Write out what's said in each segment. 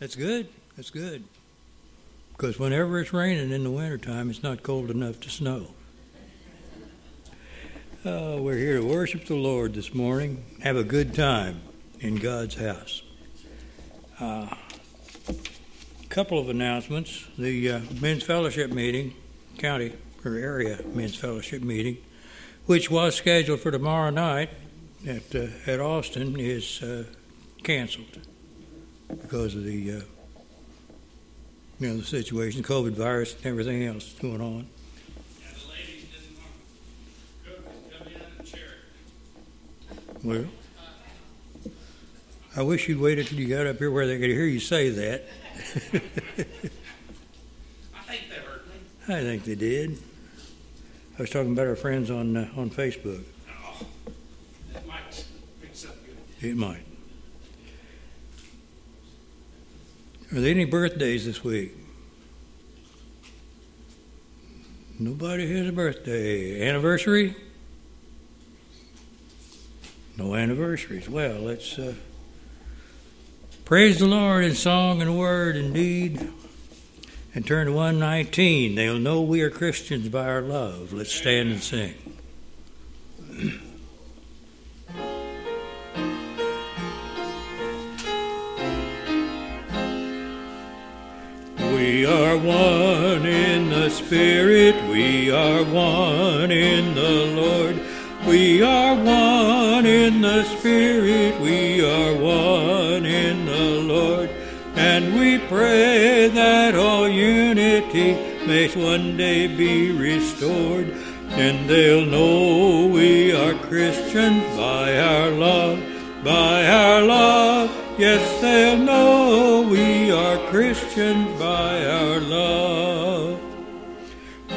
That's good. That's good. Because whenever it's raining in the wintertime, it's not cold enough to snow. Uh, we're here to worship the Lord this morning, have a good time in God's house. A uh, couple of announcements. The uh, Men's Fellowship meeting, county or area Men's Fellowship meeting, which was scheduled for tomorrow night at, uh, at Austin, is uh, canceled because of the uh, you know the situation, COVID virus, and everything else going on. Well, I wish you'd waited till you got up here where they could hear you say that. I think they heard me. I think they did. I was talking about our friends on uh, on Facebook. Oh, that might mix up good. It might. Are there any birthdays this week? Nobody has a birthday. Anniversary? No anniversaries. Well, let's uh, praise the Lord in song and word and deed. And turn to 119. They'll know we are Christians by our love. Let's stand and sing. Are one in the Spirit, we are one in the Lord. We are one in the Spirit, we are one in the Lord. And we pray that all unity may one day be restored. And they'll know we are Christians by our love, by our love. Yes, they'll know we are Christians by our love.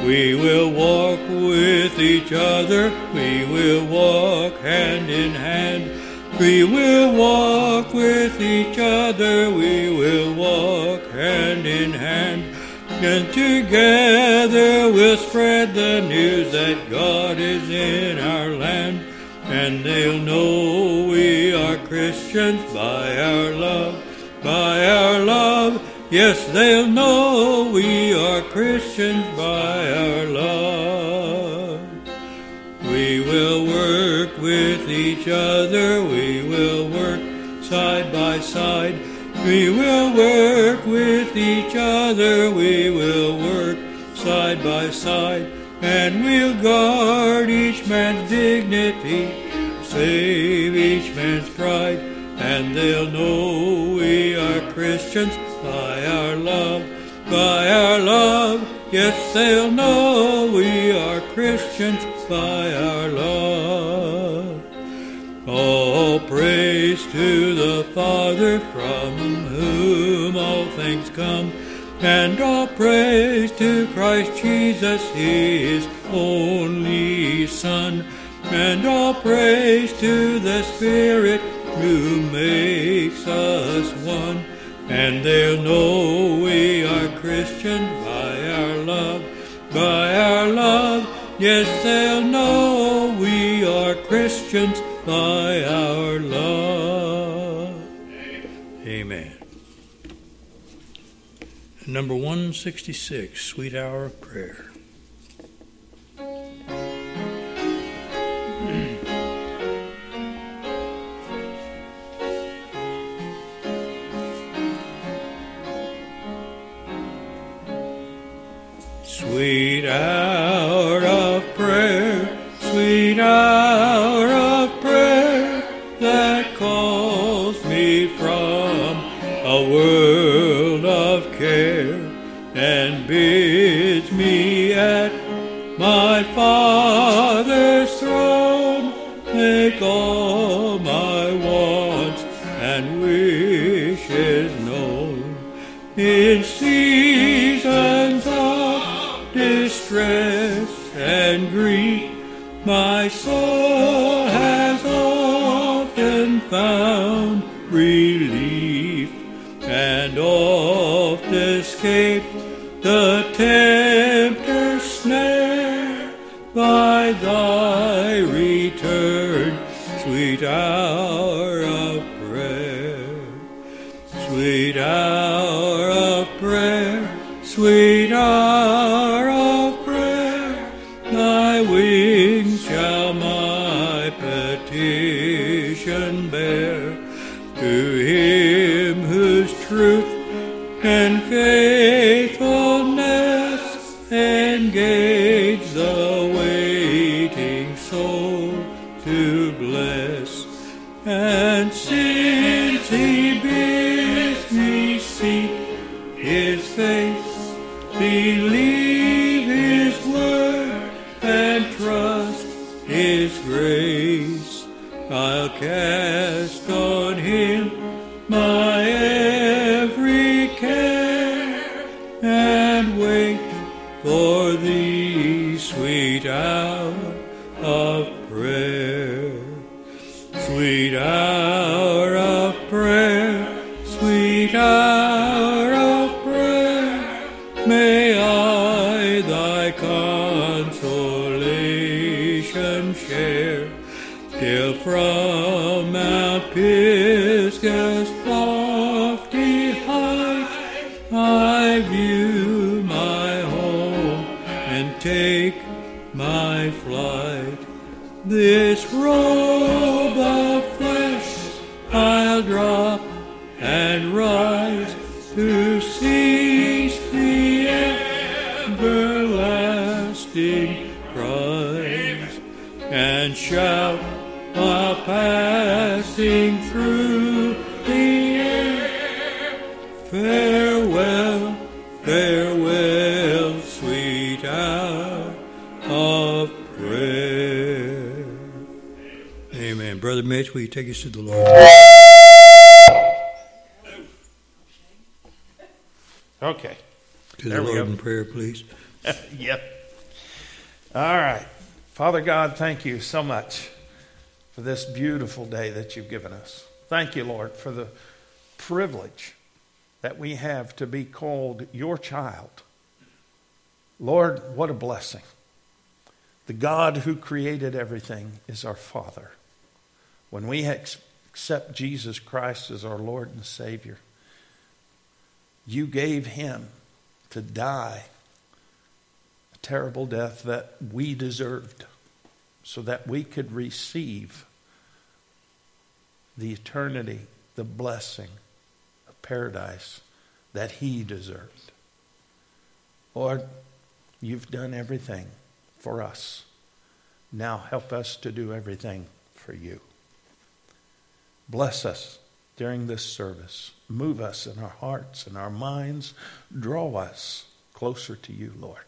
We will walk with each other, we will walk hand in hand. We will walk with each other, we will walk hand in hand. And together we'll spread the news that God is in our land. And they'll know we are Christians by our love, by our love. Yes, they'll know we are Christians by our love. We will work with each other, we will work side by side. We will work with each other, we will work side by side. And we'll guard each man's dignity, save each man's pride. And they'll know we are Christians by love, by our love. Yes, they'll know we are Christians by our love. All praise to the Father from whom all things come, and all praise to Christ Jesus, his only Son, and all praise to the Spirit who makes us one. And they'll know we are Christians by our love, by our love. Yes, they'll know we are Christians by our love. Amen. Number 166, Sweet Hour of Prayer. Sweet hour of prayer, sweet hour of prayer that calls me from a world of care and bids me at my Father's throne. Make all My soul has often found relief and oft escaped the tempter's snare by thy return, sweet hour of prayer, sweet hour of prayer sweet Farewell, farewell, sweet hour of prayer. Amen. Brother Mitch, will you take us to the Lord? Okay. To the There Lord go. in prayer, please. yep. All right. Father God, thank you so much for this beautiful day that you've given us. Thank you, Lord, for the privilege that we have to be called your child. Lord, what a blessing. The God who created everything is our Father. When we accept Jesus Christ as our Lord and Savior, you gave him to die a terrible death that we deserved so that we could receive the eternity, the blessing paradise that he deserved. Lord, you've done everything for us. Now help us to do everything for you. Bless us during this service. Move us in our hearts and our minds. Draw us closer to you, Lord.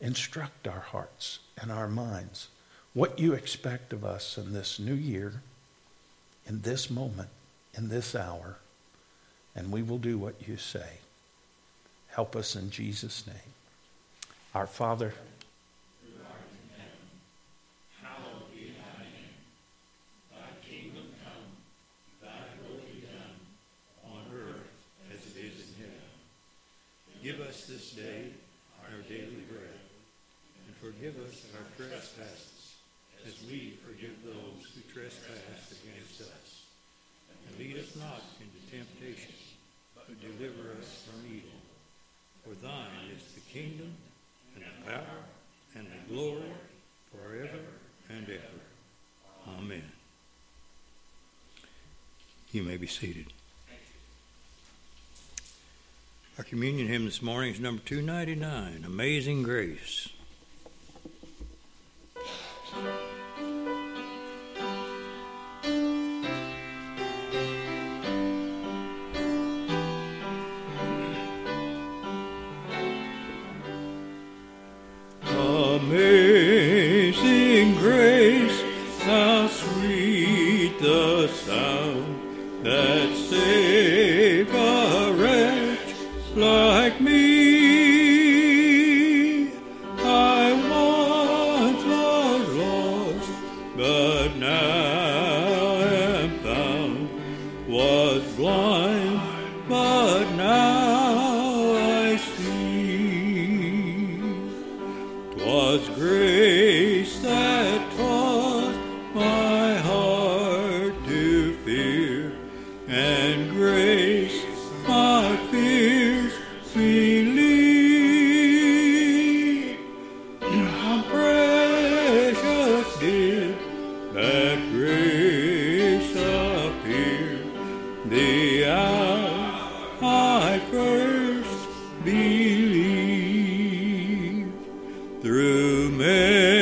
Instruct our hearts and our minds what you expect of us in this new year, in this moment, in this hour, and we will do what you say. Help us in Jesus' name. Our Father, who art in heaven, hallowed be thy name, thy kingdom come, thy will be done on earth as it is in heaven. Give us this day our daily bread, and forgive us our trespasses, as we forgive those who trespass against us. And lead us not into temptation, but deliver us from evil. For thine is the kingdom, and the power, and the glory, forever and ever. Amen. You may be seated. Our communion hymn this morning is number 299, Amazing Grace. Through many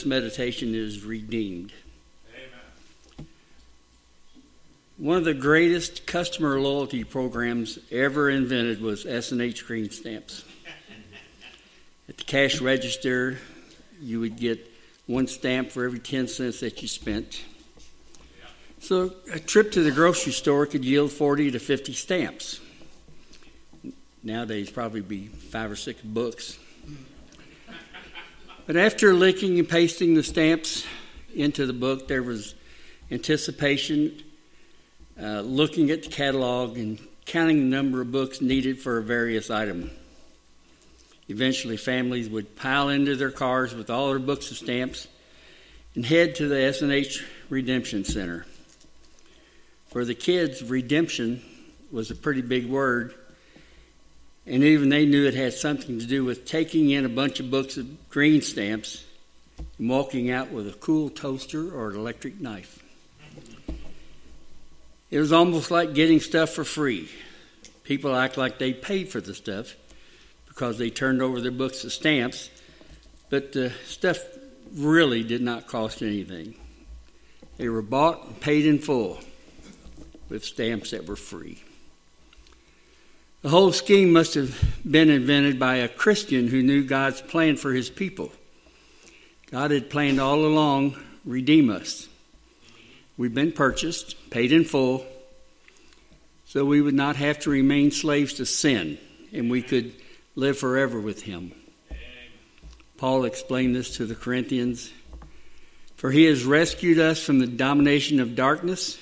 this meditation is Redeemed. Amen. One of the greatest customer loyalty programs ever invented was S&H Green Stamps. At the cash register, you would get one stamp for every 10 cents that you spent. So a trip to the grocery store could yield 40 to 50 stamps nowadays probably be five or six books. But after licking and pasting the stamps into the book, there was anticipation, uh, looking at the catalog and counting the number of books needed for a various item. Eventually, families would pile into their cars with all their books of stamps and head to the S&H Redemption Center. For the kids, redemption was a pretty big word and even they knew it had something to do with taking in a bunch of books of green stamps and walking out with a cool toaster or an electric knife. It was almost like getting stuff for free. People act like they paid for the stuff because they turned over their books of stamps, but the stuff really did not cost anything. They were bought and paid in full with stamps that were free. The whole scheme must have been invented by a Christian who knew God's plan for his people. God had planned all along redeem us. We've been purchased, paid in full, so we would not have to remain slaves to sin and we could live forever with him. Paul explained this to the Corinthians. For he has rescued us from the domination of darkness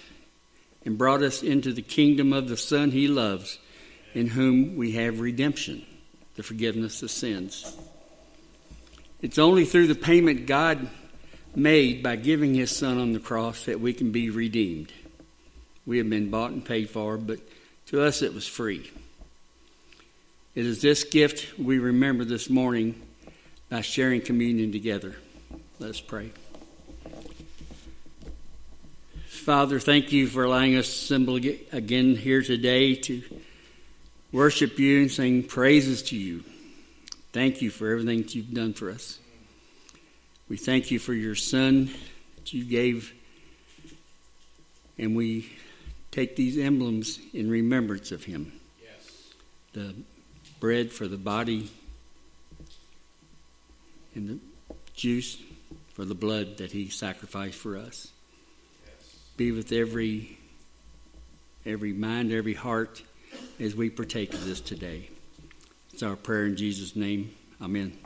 and brought us into the kingdom of the Son he loves in whom we have redemption, the forgiveness of sins. It's only through the payment God made by giving His Son on the cross that we can be redeemed. We have been bought and paid for, but to us it was free. It is this gift we remember this morning by sharing communion together. Let's pray. Father, thank you for allowing us to assemble again here today to worship you and sing praises to you. Thank you for everything that you've done for us. We thank you for your son that you gave, and we take these emblems in remembrance of him. Yes. The bread for the body, and the juice for the blood that he sacrificed for us. Yes. Be with every every mind, every heart as we partake of this today. It's our prayer in Jesus' name. Amen.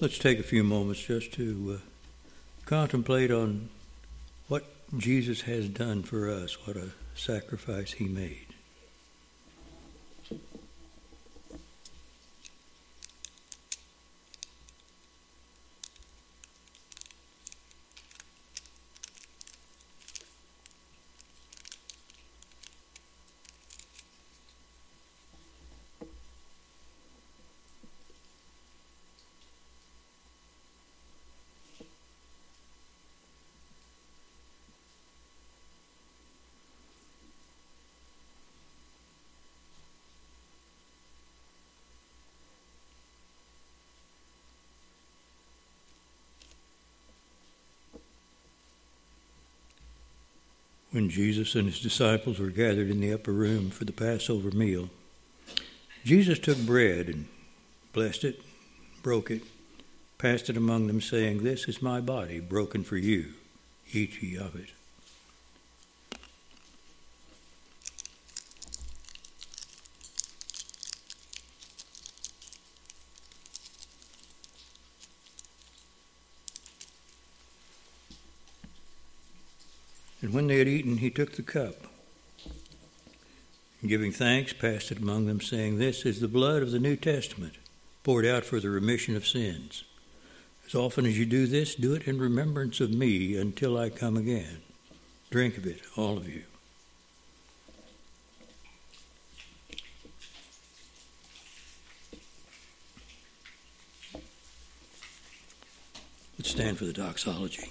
Let's take a few moments just to uh, contemplate on what Jesus has done for us, what a sacrifice he made. Jesus and his disciples were gathered in the upper room for the Passover meal, Jesus took bread and blessed it, broke it, passed it among them, saying, This is my body broken for you. Eat ye of it. And when they had eaten, he took the cup. And giving thanks, passed it among them, saying, This is the blood of the New Testament, poured out for the remission of sins. As often as you do this, do it in remembrance of me until I come again. Drink of it, all of you. Let's stand for the doxology.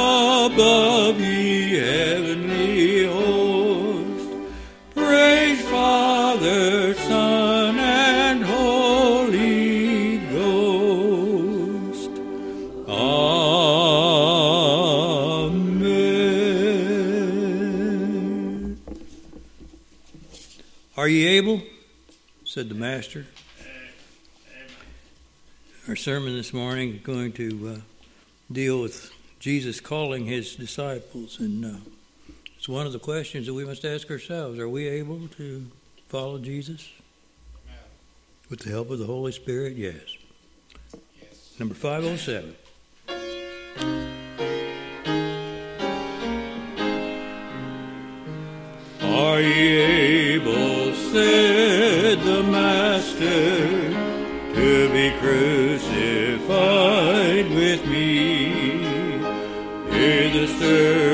said the Master. Our sermon this morning is going to uh, deal with Jesus calling his disciples, and uh, it's one of the questions that we must ask ourselves: Are we able to follow Jesus with the help of the Holy Spirit? Yes. Number five oh seven. Are ye able, said Master, to be crucified with me? Hear the sturdy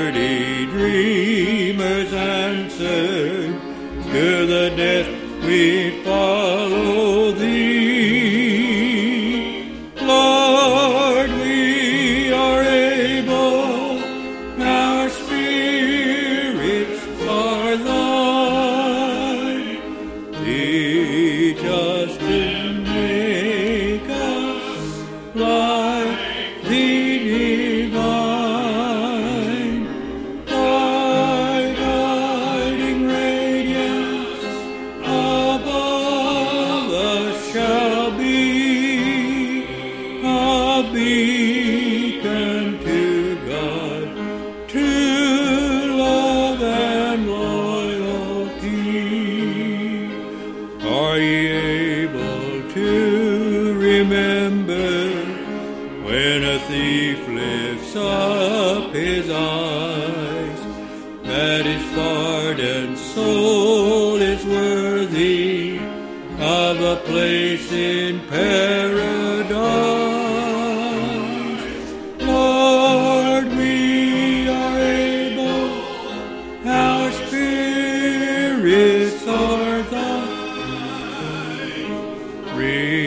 Remove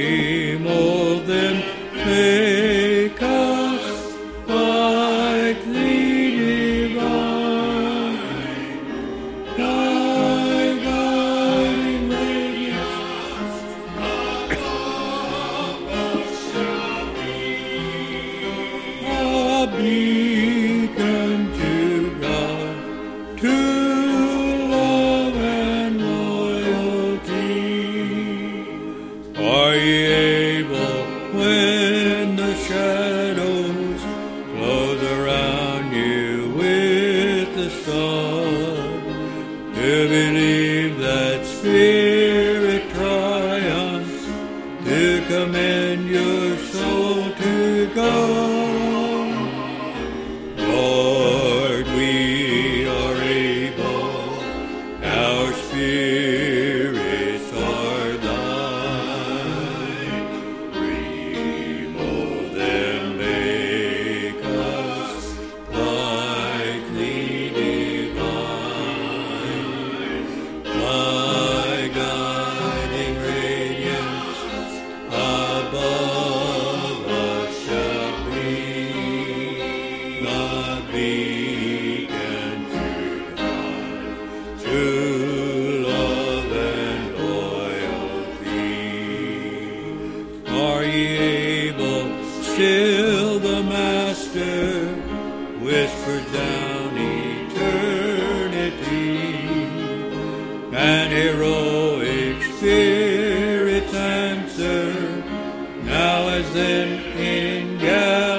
now as then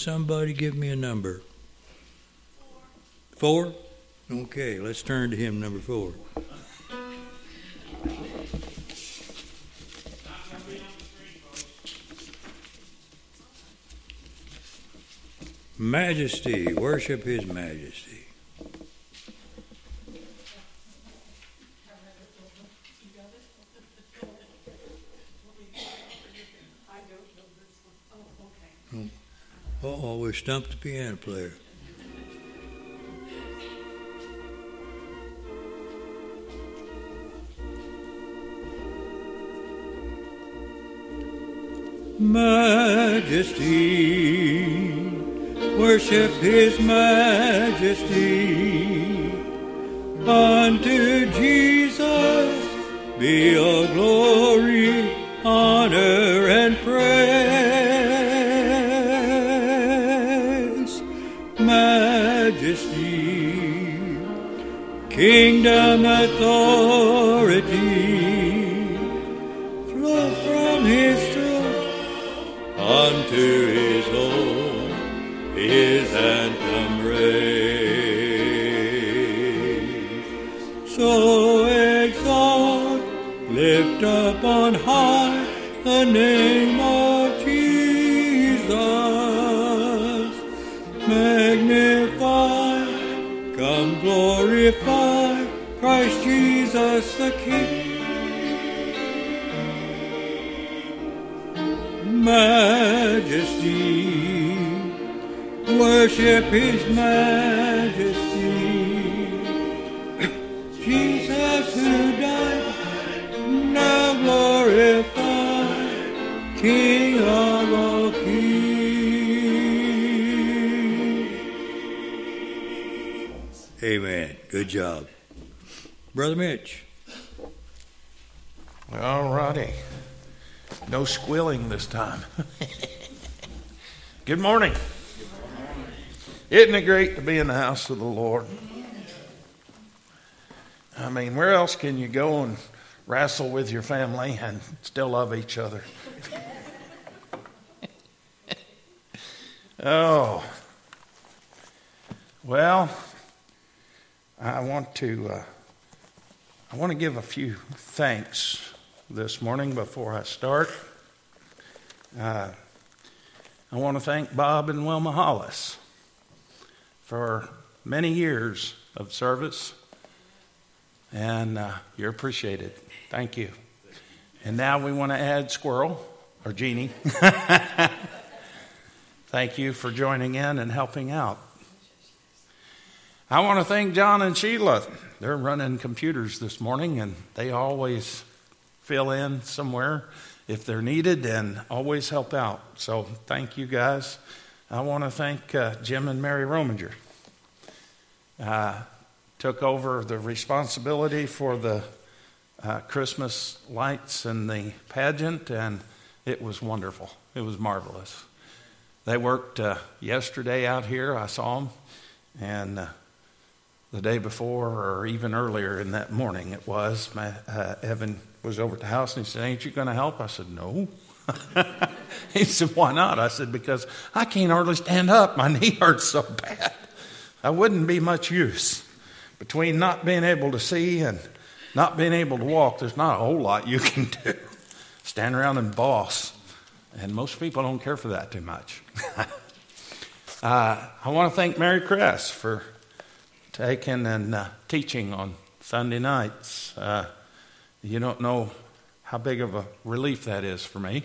somebody give me a number. Four? Okay, let's turn to him, number four. Majesty, worship his majesty. Stumped the piano player. Majesty, worship his majesty. Unto Jesus be all Majesty, kingdom authority, the King. Majesty, worship His Majesty. Jesus who died, now glorified, King of all kings. Amen. Good job. Brother Mitch. No squilling this time. Good morning. Isn't it great to be in the house of the Lord? I mean, where else can you go and wrestle with your family and still love each other? oh. Well, I want to uh, I want to give a few thanks this morning before I start. Uh, I want to thank Bob and Wilma Hollis for many years of service, and uh, you're appreciated. Thank you. And now we want to add Squirrel or Jeannie. Thank you for joining in and helping out. I want to thank John and Sheila. They're running computers this morning, and they always fill in somewhere if they're needed and always help out. So thank you guys. I want to thank uh, Jim and Mary Rominger. Uh, took over the responsibility for the uh, Christmas lights and the pageant, and it was wonderful. It was marvelous. They worked uh, yesterday out here. I saw them, and uh, the day before, or even earlier in that morning, it was. My, uh, Evan was over at the house and he said, Ain't you going to help? I said, No. he said, Why not? I said, Because I can't hardly stand up. My knee hurts so bad. I wouldn't be much use. Between not being able to see and not being able to walk, there's not a whole lot you can do. Stand around and boss. And most people don't care for that too much. uh, I want to thank Mary Cress for taking and uh, teaching on Sunday nights. Uh, you don't know how big of a relief that is for me.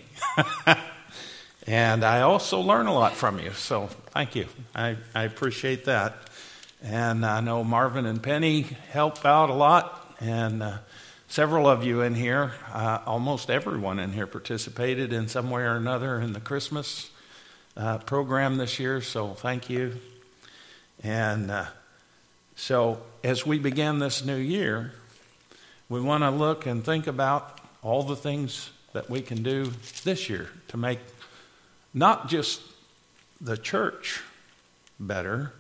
and I also learn a lot from you, so thank you. I, I appreciate that. And I know Marvin and Penny help out a lot, and uh, several of you in here, uh, almost everyone in here, participated in some way or another in the Christmas uh, program this year, so thank you. And uh, so, as we begin this new year, we want to look and think about all the things that we can do this year to make not just the church better,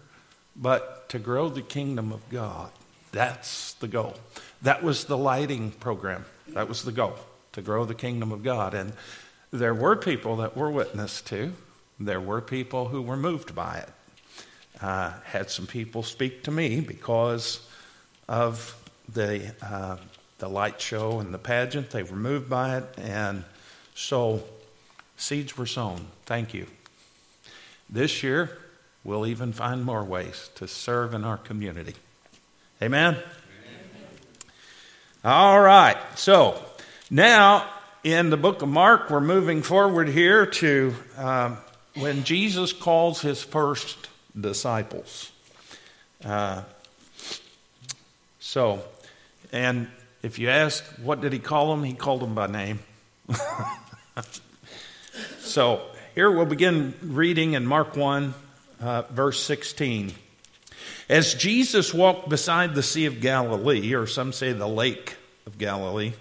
but to grow the kingdom of God. That's the goal. That was the lighting program. That was the goal, to grow the kingdom of God. And there were people that were witness to, there were people who were moved by it. Uh, had some people speak to me because of the uh, the light show and the pageant. They were moved by it, and so seeds were sown. Thank you. This year, we'll even find more ways to serve in our community. Amen. Amen. All right. So now in the book of Mark, we're moving forward here to um, when Jesus calls his first disciples. Uh, so, and if you ask, what did he call them? He called them by name. so, here we'll begin reading in Mark 1, uh, verse 16. As Jesus walked beside the Sea of Galilee, or some say the Lake of Galilee,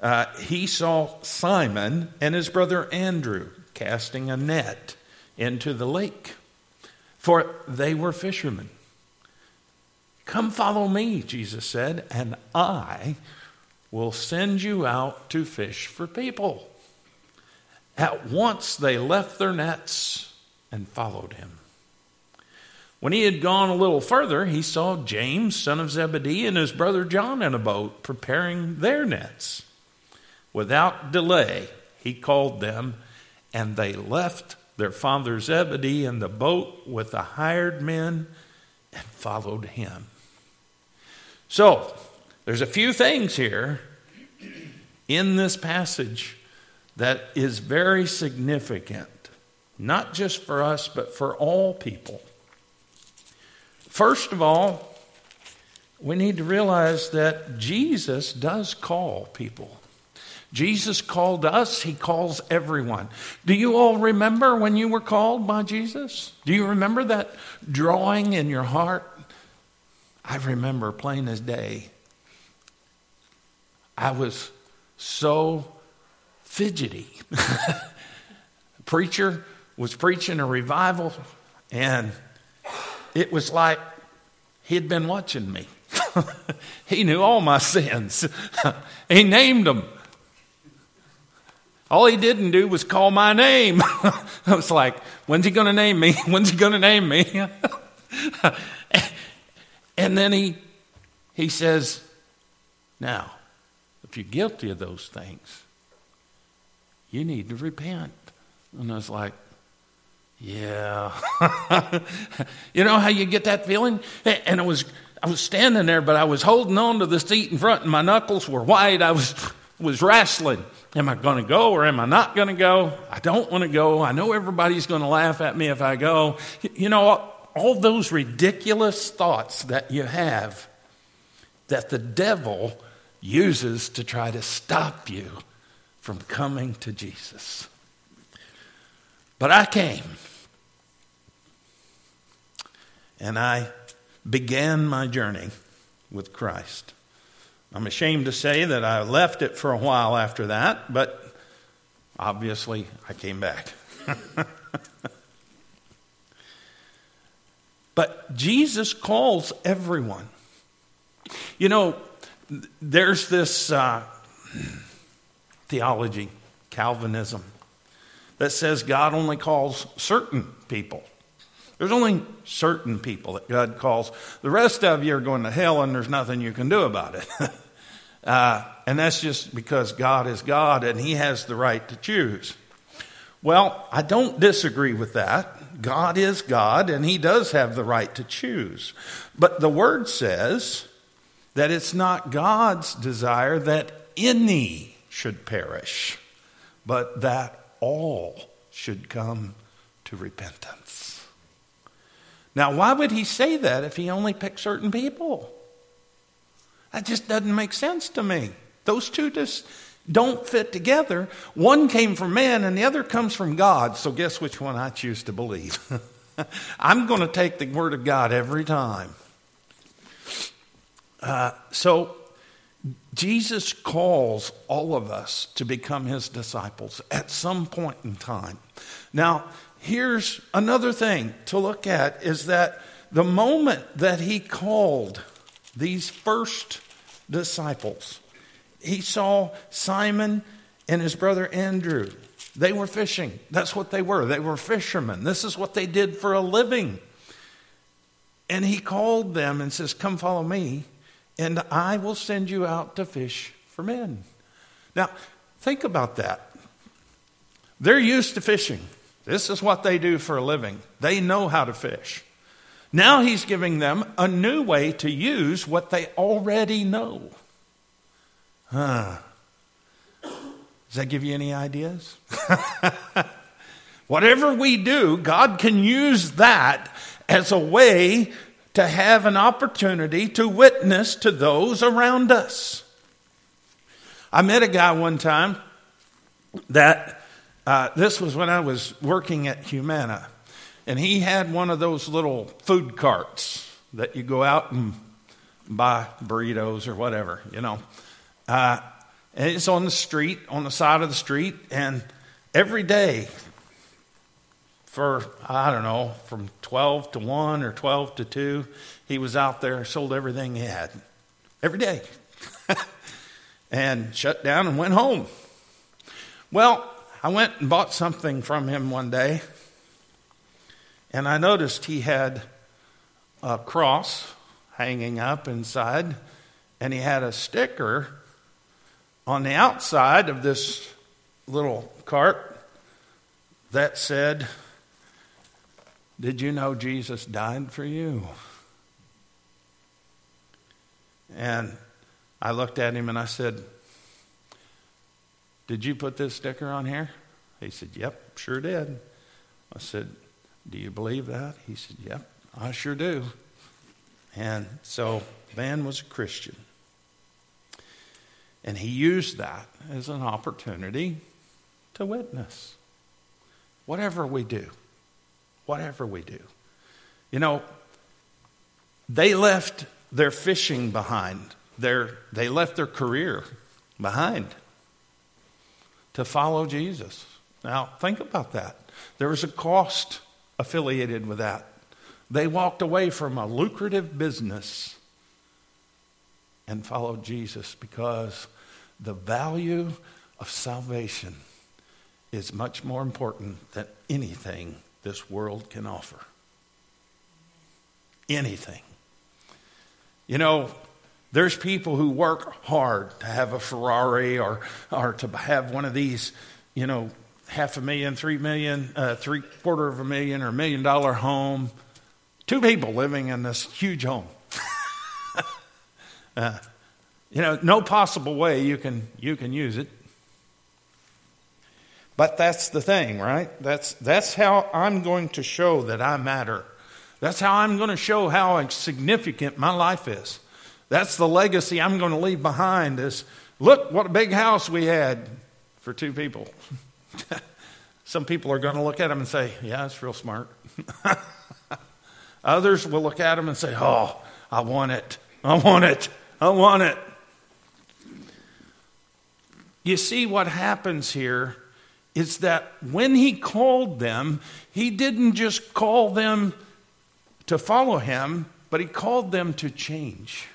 uh, he saw Simon and his brother Andrew casting a net into the lake for they were fishermen. Come follow me, Jesus said, and I will send you out to fish for people. At once they left their nets and followed him. When he had gone a little further, he saw James, son of Zebedee, and his brother John in a boat preparing their nets. Without delay, he called them, and they left their father Zebedee in the boat with the hired men and followed him. So, there's a few things here in this passage that is very significant, not just for us, but for all people. First of all, we need to realize that Jesus does call people. Jesus called us, He calls everyone. Do you all remember when you were called by Jesus? Do you remember that drawing in your heart? I remember plain as day. I was so fidgety. Preacher was preaching a revival, and it was like he'd been watching me. he knew all my sins, he named them. All he didn't do was call my name. I was like, when's he going to name me? When's he going to name me? and then he, he says, now, if you're guilty of those things, you need to repent. And I was like, yeah. you know how you get that feeling? And I was, I was standing there, but I was holding on to the seat in front, and my knuckles were white. I was, was wrestling. Am I going to go or am I not going to go? I don't want to go. I know everybody's going to laugh at me if I go. You know, all those ridiculous thoughts that you have that the devil uses to try to stop you from coming to Jesus. But I came and I began my journey with Christ. I'm ashamed to say that I left it for a while after that, but obviously I came back. but Jesus calls everyone. You know, there's this uh, theology, Calvinism, that says God only calls certain people. There's only certain people that God calls. The rest of you are going to hell, and there's nothing you can do about it. uh, and that's just because God is God and He has the right to choose. Well, I don't disagree with that. God is God, and He does have the right to choose. But the Word says that it's not God's desire that any should perish, but that all should come to repentance. Now, why would he say that if he only picked certain people? That just doesn't make sense to me. Those two just don't fit together. One came from man and the other comes from God. So, guess which one I choose to believe? I'm going to take the Word of God every time. Uh, so, Jesus calls all of us to become his disciples at some point in time. Now, here's another thing to look at is that the moment that he called these first disciples, he saw Simon and his brother Andrew. They were fishing. That's what they were. They were fishermen. This is what they did for a living. And he called them and says, Come follow me and I will send you out to fish for men. Now, think about that. They're used to fishing. This is what they do for a living. They know how to fish. Now he's giving them a new way to use what they already know. Huh. Does that give you any ideas? Whatever we do, God can use that as a way to have an opportunity to witness to those around us. I met a guy one time that uh, this was when I was working at Humana, and he had one of those little food carts that you go out and buy burritos or whatever, you know. Uh, and it's on the street, on the side of the street, and every day for, I don't know, from 12 to 1 or 12 to 2, he was out there, sold everything he had every day, and shut down and went home. Well, I went and bought something from him one day, and I noticed he had a cross hanging up inside, and he had a sticker on the outside of this little cart that said, did you know Jesus died for you? And I looked at him and I said, Did you put this sticker on here? He said, Yep, sure did. I said, Do you believe that? He said, Yep, I sure do. And so Van was a Christian. And he used that as an opportunity to witness. Whatever we do, whatever we do. You know, they left their fishing behind, their, they left their career behind to follow Jesus. Now, think about that. There was a cost affiliated with that. They walked away from a lucrative business and followed Jesus because the value of salvation is much more important than anything this world can offer. Anything. You know, there's people who work hard to have a Ferrari or, or to have one of these, you know, half a million, three million, uh, three quarter of a million, or a million dollar home. Two people living in this huge home. uh, you know, no possible way you can you can use it. But that's the thing, right? That's, that's how I'm going to show that I matter. That's how I'm going to show how significant my life is. That's the legacy I'm going to leave behind is look what a big house we had for two people. Some people are going to look at them and say, yeah, it's real smart. Others will look at them and say, oh, I want it. I want it. I want it. You see what happens here is that when he called them, he didn't just call them to follow him, but he called them to change,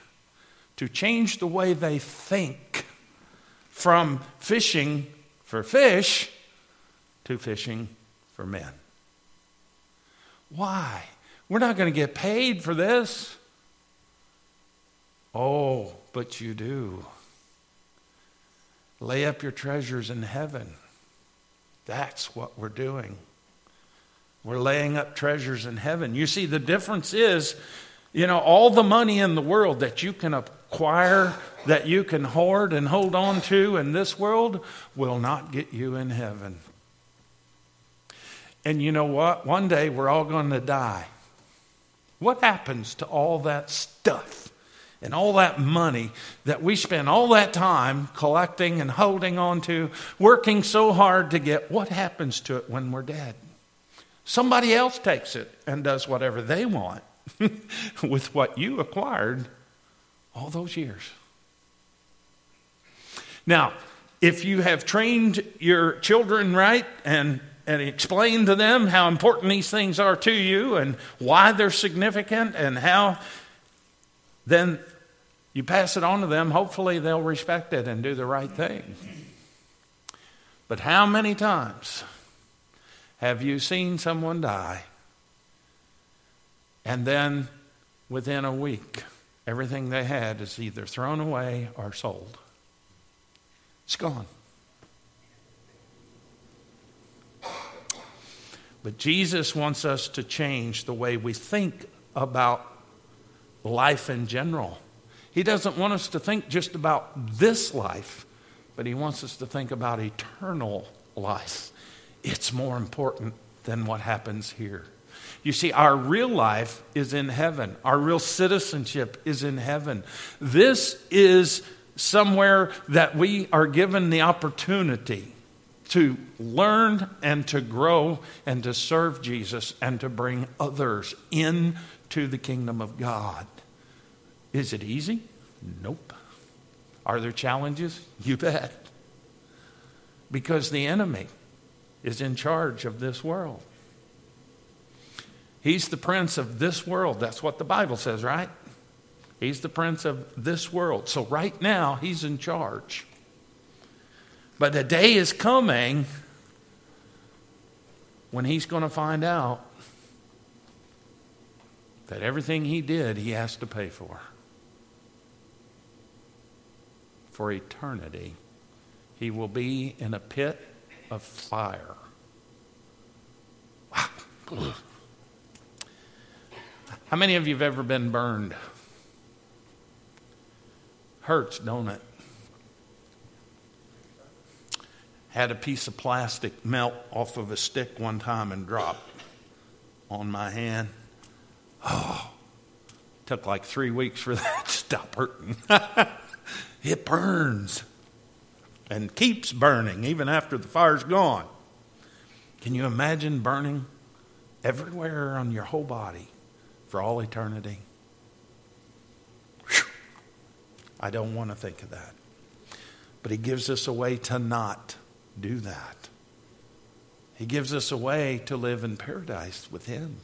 to change the way they think from fishing for fish to fishing for men. Why? We're not going to get paid for this. Oh, but you do. Lay up your treasures in heaven that's what we're doing. We're laying up treasures in heaven. You see, the difference is, you know, all the money in the world that you can acquire, that you can hoard and hold on to in this world will not get you in heaven. And you know what? One day we're all going to die. What happens to all that stuff and all that money that we spend all that time collecting and holding on to, working so hard to get? What happens to it when we're dead? Somebody else takes it and does whatever they want with what you acquired all those years. Now, if you have trained your children right and, and explained to them how important these things are to you and why they're significant and how, then you pass it on to them. Hopefully, they'll respect it and do the right thing. But how many times have you seen someone die and then within a week, everything they had is either thrown away or sold? It's gone. But Jesus wants us to change the way we think about life in general. He doesn't want us to think just about this life, but He wants us to think about eternal life. It's more important than what happens here. You see, our real life is in heaven. Our real citizenship is in heaven. This is somewhere that we are given the opportunity to learn and to grow and to serve Jesus and to bring others into the kingdom of God. Is it easy? Nope. Are there challenges? You bet. Because the enemy is in charge of this world. He's the prince of this world. That's what the Bible says, right? He's the prince of this world. So right now, he's in charge. But a day is coming when he's going to find out that everything he did, he has to pay for. For eternity, he will be in a pit of fire. How many of you have ever been burned? Hurts, don't it? Had a piece of plastic melt off of a stick one time and drop on my hand. Oh, took like three weeks for that to stop hurting. it burns and keeps burning even after the fire's gone. Can you imagine burning everywhere on your whole body for all eternity? I don't want to think of that. But He gives us a way to not do that. He gives us a way to live in paradise with Him.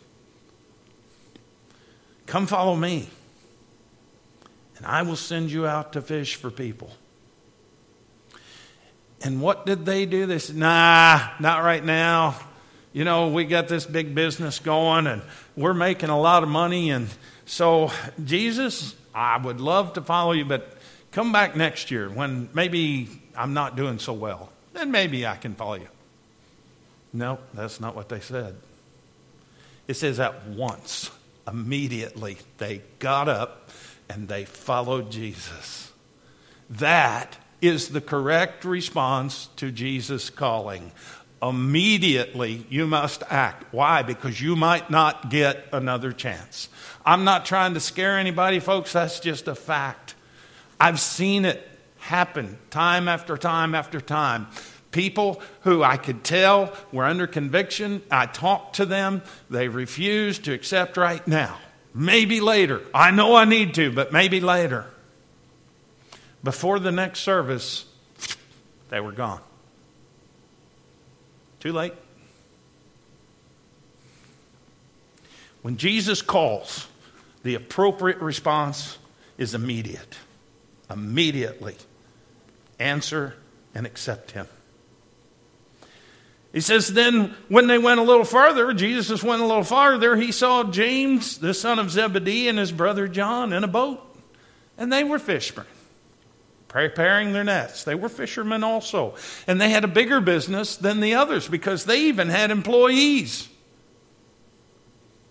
Come follow me, and I will send you out to fish for people. And what did they do? They said, nah, not right now. You know, we got this big business going and we're making a lot of money. And so, Jesus, I would love to follow you, but come back next year when maybe I'm not doing so well. Then maybe I can follow you. No, that's not what they said. It says at once, immediately, they got up and they followed Jesus. That is the correct response to Jesus' calling. Immediately, you must act. Why? Because you might not get another chance. I'm not trying to scare anybody, folks. That's just a fact. I've seen it happen time after time after time. People who I could tell were under conviction, I talked to them, they refused to accept right now. Maybe later. I know I need to, but maybe later. Before the next service, they were gone. Too late. When Jesus calls, the appropriate response is immediate. Immediately answer and accept him. He says, Then when they went a little farther, Jesus went a little farther, he saw James, the son of Zebedee, and his brother John in a boat. And they were fishermen, preparing their nets. They were fishermen also. And they had a bigger business than the others because they even had employees.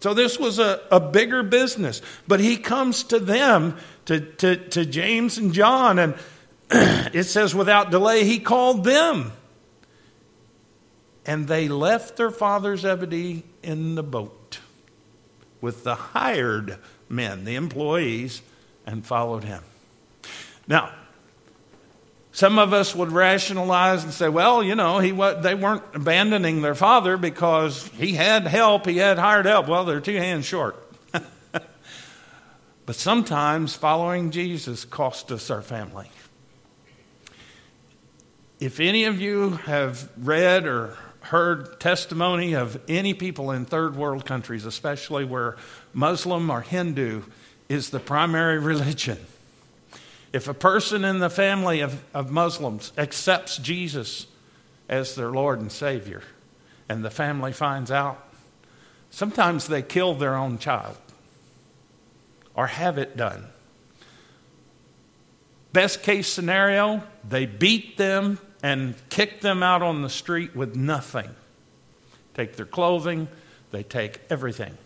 So this was a, a bigger business. But he comes to them, to, to, to James and John, and it says, without delay, he called them. And they left their father Zebedee in the boat with the hired men, the employees, and followed him. Now, some of us would rationalize and say, well, you know, he, they weren't abandoning their father because he had help, he had hired help. Well, they're two hands short. but sometimes following Jesus cost us our family. If any of you have read or heard testimony of any people in third world countries, especially where Muslim or Hindu is the primary religion, if a person in the family of, of Muslims accepts Jesus as their Lord and Savior, and the family finds out, sometimes they kill their own child or have it done. Best case scenario, they beat them and kick them out on the street with nothing. Take their clothing, they take everything,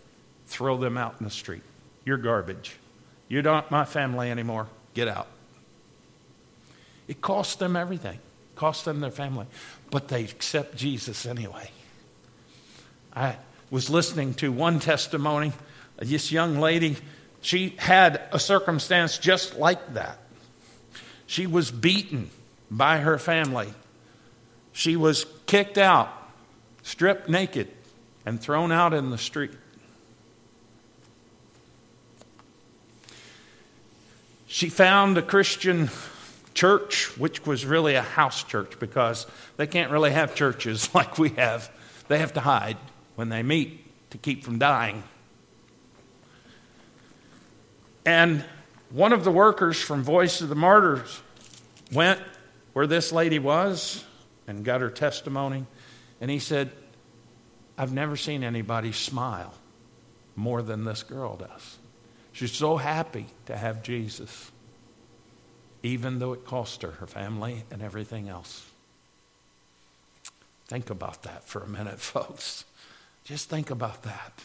throw them out in the street. You're garbage. You're not my family anymore. Get out. It costs them everything, it costs them their family, but they accept Jesus anyway. I was listening to one testimony. This young lady, she had a circumstance just like that. She was beaten by her family. She was kicked out, stripped naked, and thrown out in the street. She found a Christian church, which was really a house church because they can't really have churches like we have. They have to hide when they meet to keep from dying. And one of the workers from Voice of the Martyrs went where this lady was and got her testimony. And he said, I've never seen anybody smile more than this girl does. She's so happy to have Jesus even though it cost her her family and everything else. Think about that for a minute, folks. Just think about that.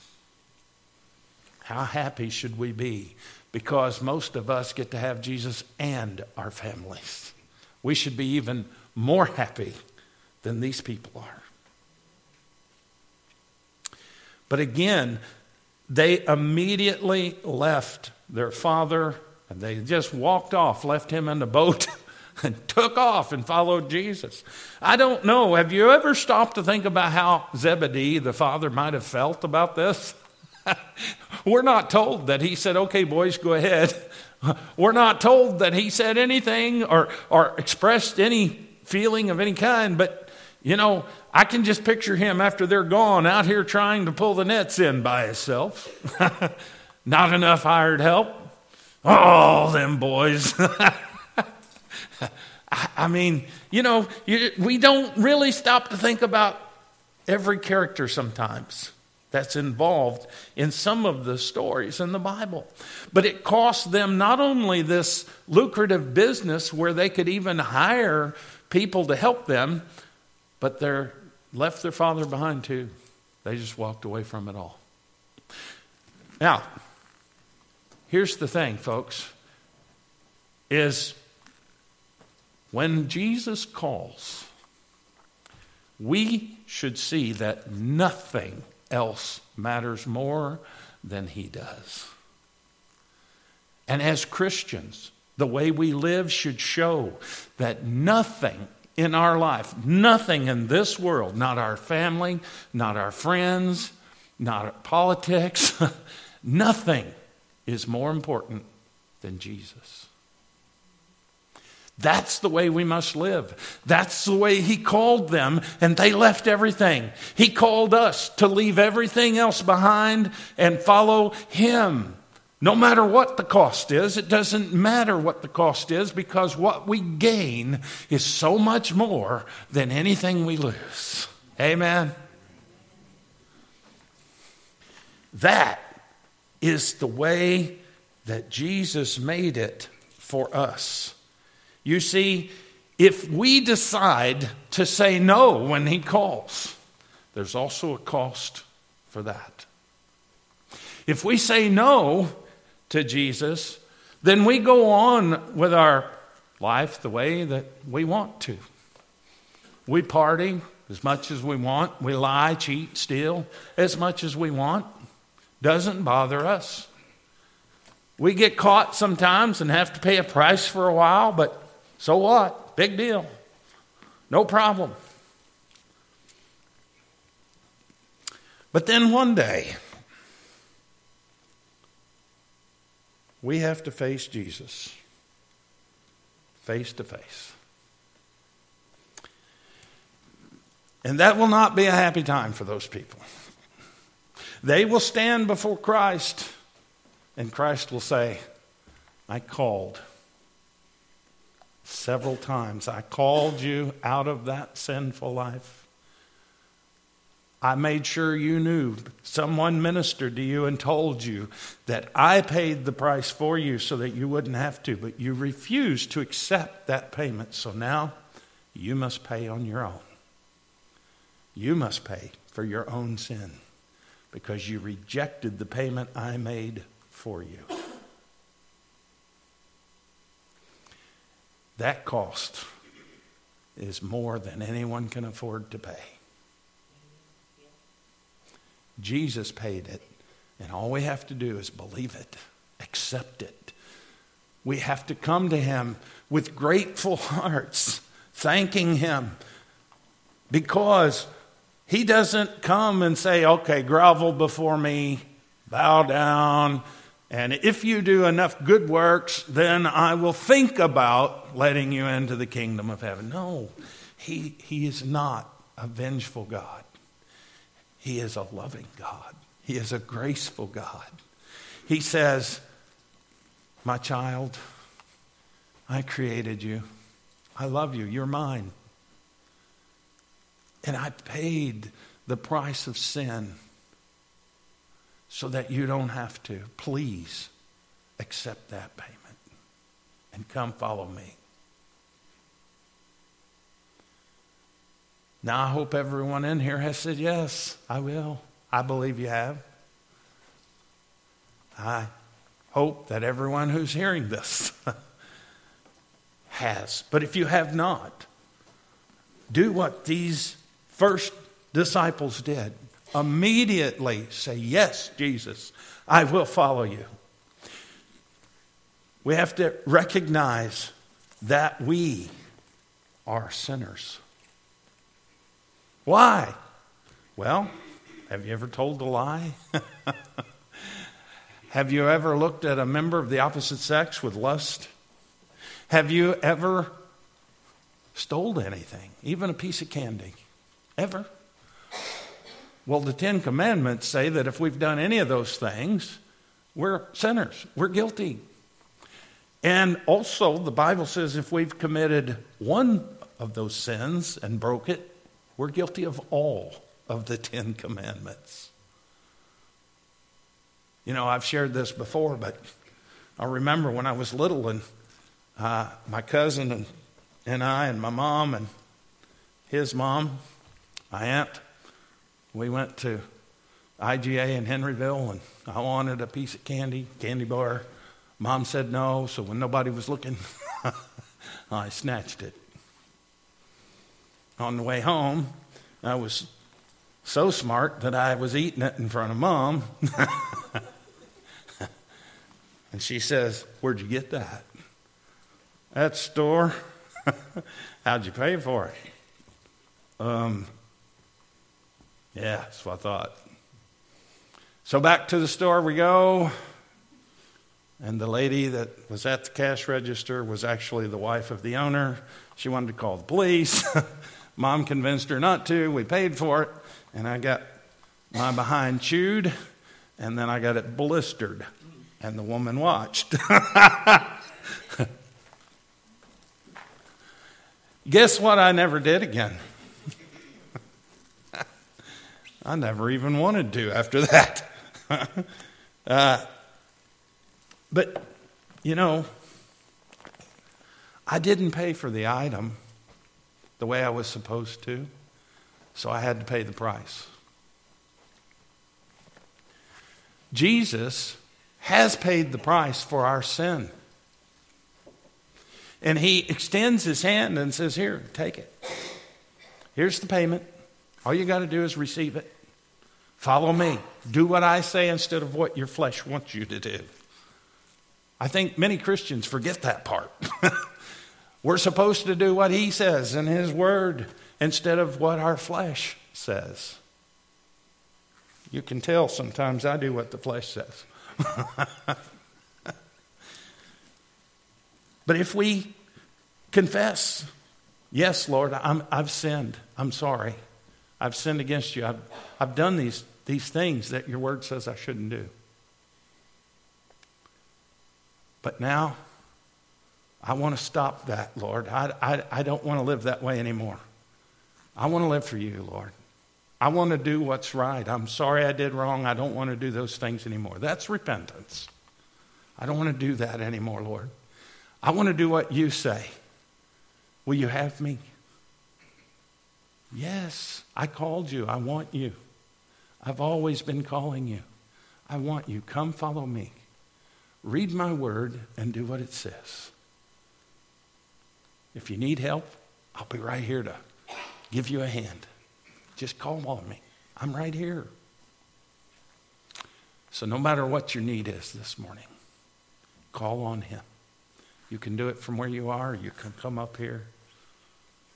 How happy should we be? Because most of us get to have Jesus and our families. We should be even more happy than these people are. But again, they immediately left their father and they just walked off, left him in the boat, and took off and followed Jesus. I don't know. Have you ever stopped to think about how Zebedee, the father, might have felt about this? We're not told that he said, okay, boys, go ahead. We're not told that he said anything or, or expressed any feeling of any kind, but you know, I can just picture him after they're gone out here trying to pull the nets in by himself. Not enough hired help. Oh, them boys. I mean, you know, you, we don't really stop to think about every character sometimes that's involved in some of the stories in the Bible. But it cost them not only this lucrative business where they could even hire people to help them, but they left their father behind too. They just walked away from it all. Now, Here's the thing, folks, is when Jesus calls, we should see that nothing else matters more than he does. And as Christians, the way we live should show that nothing in our life, nothing in this world, not our family, not our friends, not our politics, nothing is more important than Jesus. That's the way we must live. That's the way He called them, and they left everything. He called us to leave everything else behind and follow Him. No matter what the cost is, it doesn't matter what the cost is because what we gain is so much more than anything we lose. Amen. That is the way that Jesus made it for us. You see, if we decide to say no when He calls, there's also a cost for that. If we say no to Jesus, then we go on with our life the way that we want to. We party as much as we want. We lie, cheat, steal as much as we want. Doesn't bother us. We get caught sometimes and have to pay a price for a while, but so what? Big deal. No problem. But then one day, we have to face Jesus face to face. And that will not be a happy time for those people. They will stand before Christ, and Christ will say, I called several times. I called you out of that sinful life. I made sure you knew. Someone ministered to you and told you that I paid the price for you so that you wouldn't have to, but you refused to accept that payment. So now you must pay on your own. You must pay for your own sin because you rejected the payment I made for you. That cost is more than anyone can afford to pay. Jesus paid it, and all we have to do is believe it, accept it. We have to come to Him with grateful hearts, thanking Him because He doesn't come and say, okay, grovel before me, bow down, and if you do enough good works, then I will think about letting you into the kingdom of heaven. No, He, he is not a vengeful God. He is a loving God. He is a graceful God. He says, My child, I created you. I love you. You're mine. And I paid the price of sin so that you don't have to. Please accept that payment and come follow me. Now, I hope everyone in here has said, Yes, I will. I believe you have. I hope that everyone who's hearing this has. But if you have not, do what these first disciples did. Immediately say, Yes, Jesus, I will follow you. We have to recognize that we are sinners. Why? Well, have you ever told a lie? have you ever looked at a member of the opposite sex with lust? Have you ever stole anything, even a piece of candy? Ever? Well, the Ten Commandments say that if we've done any of those things, we're sinners, we're guilty. And also, the Bible says if we've committed one of those sins and broke it, we're guilty of all of the Ten Commandments. You know, I've shared this before, but I remember when I was little and uh, my cousin and, and I and my mom and his mom, my aunt, we went to IGA in Henryville and I wanted a piece of candy, candy bar. Mom said no, so when nobody was looking, I snatched it on the way home, I was so smart that I was eating it in front of mom. and she says, Where'd you get that? That store. How'd you pay for it? Um, yeah, that's what I thought. So back to the store we go. And the lady that was at the cash register was actually the wife of the owner. She wanted to call the police. Mom convinced her not to. We paid for it, and I got my behind chewed, and then I got it blistered, and the woman watched. Guess what? I never did again. I never even wanted to after that. uh, but, you know, I didn't pay for the item the way I was supposed to, so I had to pay the price. Jesus has paid the price for our sin. And he extends his hand and says, Here, take it. Here's the payment. All you got to do is receive it. Follow me. Do what I say instead of what your flesh wants you to do. I think many Christians forget that part. We're supposed to do what he says in his word instead of what our flesh says. You can tell sometimes I do what the flesh says. but if we confess, yes, Lord, i have sinned. I'm sorry. I've sinned against you. I've, I've done these, these things that your word says I shouldn't do. But now, I want to stop that, Lord. I, I, I don't want to live that way anymore. I want to live for you, Lord. I want to do what's right. I'm sorry I did wrong. I don't want to do those things anymore. That's repentance. I don't want to do that anymore, Lord. I want to do what you say. Will you have me? Yes, I called you. I want you. I've always been calling you. I want you. Come follow me. Read my word and do what it says. If you need help, I'll be right here to give you a hand. Just call on me. I'm right here. So, no matter what your need is this morning, call on Him. You can do it from where you are, you can come up here.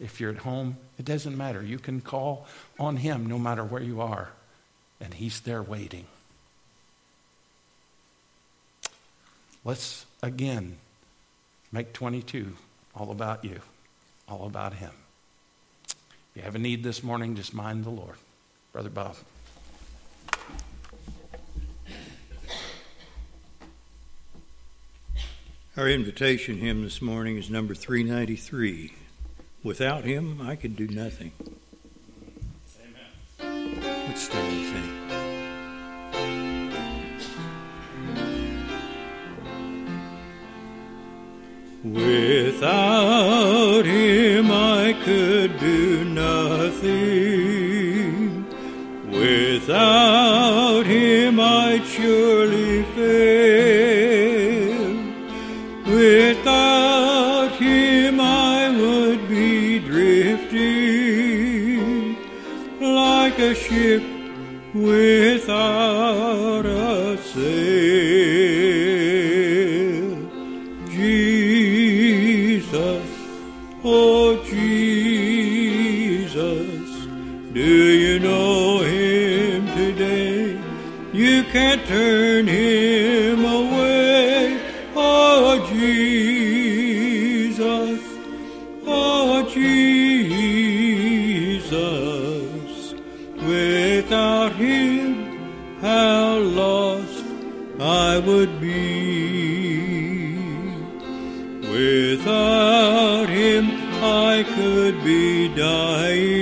If you're at home, it doesn't matter. You can call on Him no matter where you are, and He's there waiting. Let's again make 22 all about you, all about Him. If you have a need this morning, just mind the Lord. Brother Bob. Our invitation hymn this morning is number 393. Without him, I could do nothing. Amen. Let's stand and sing. Without him I could do nothing. Without him I'd surely like a ship without a sail. Be dying.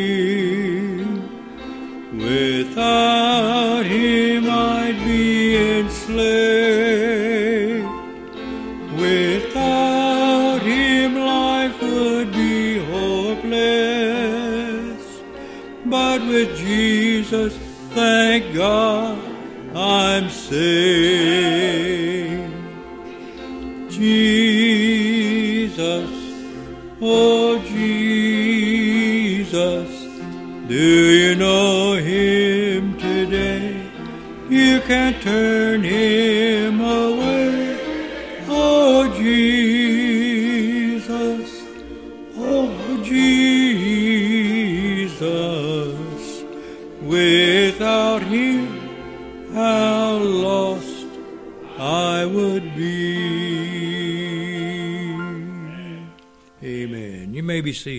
Be.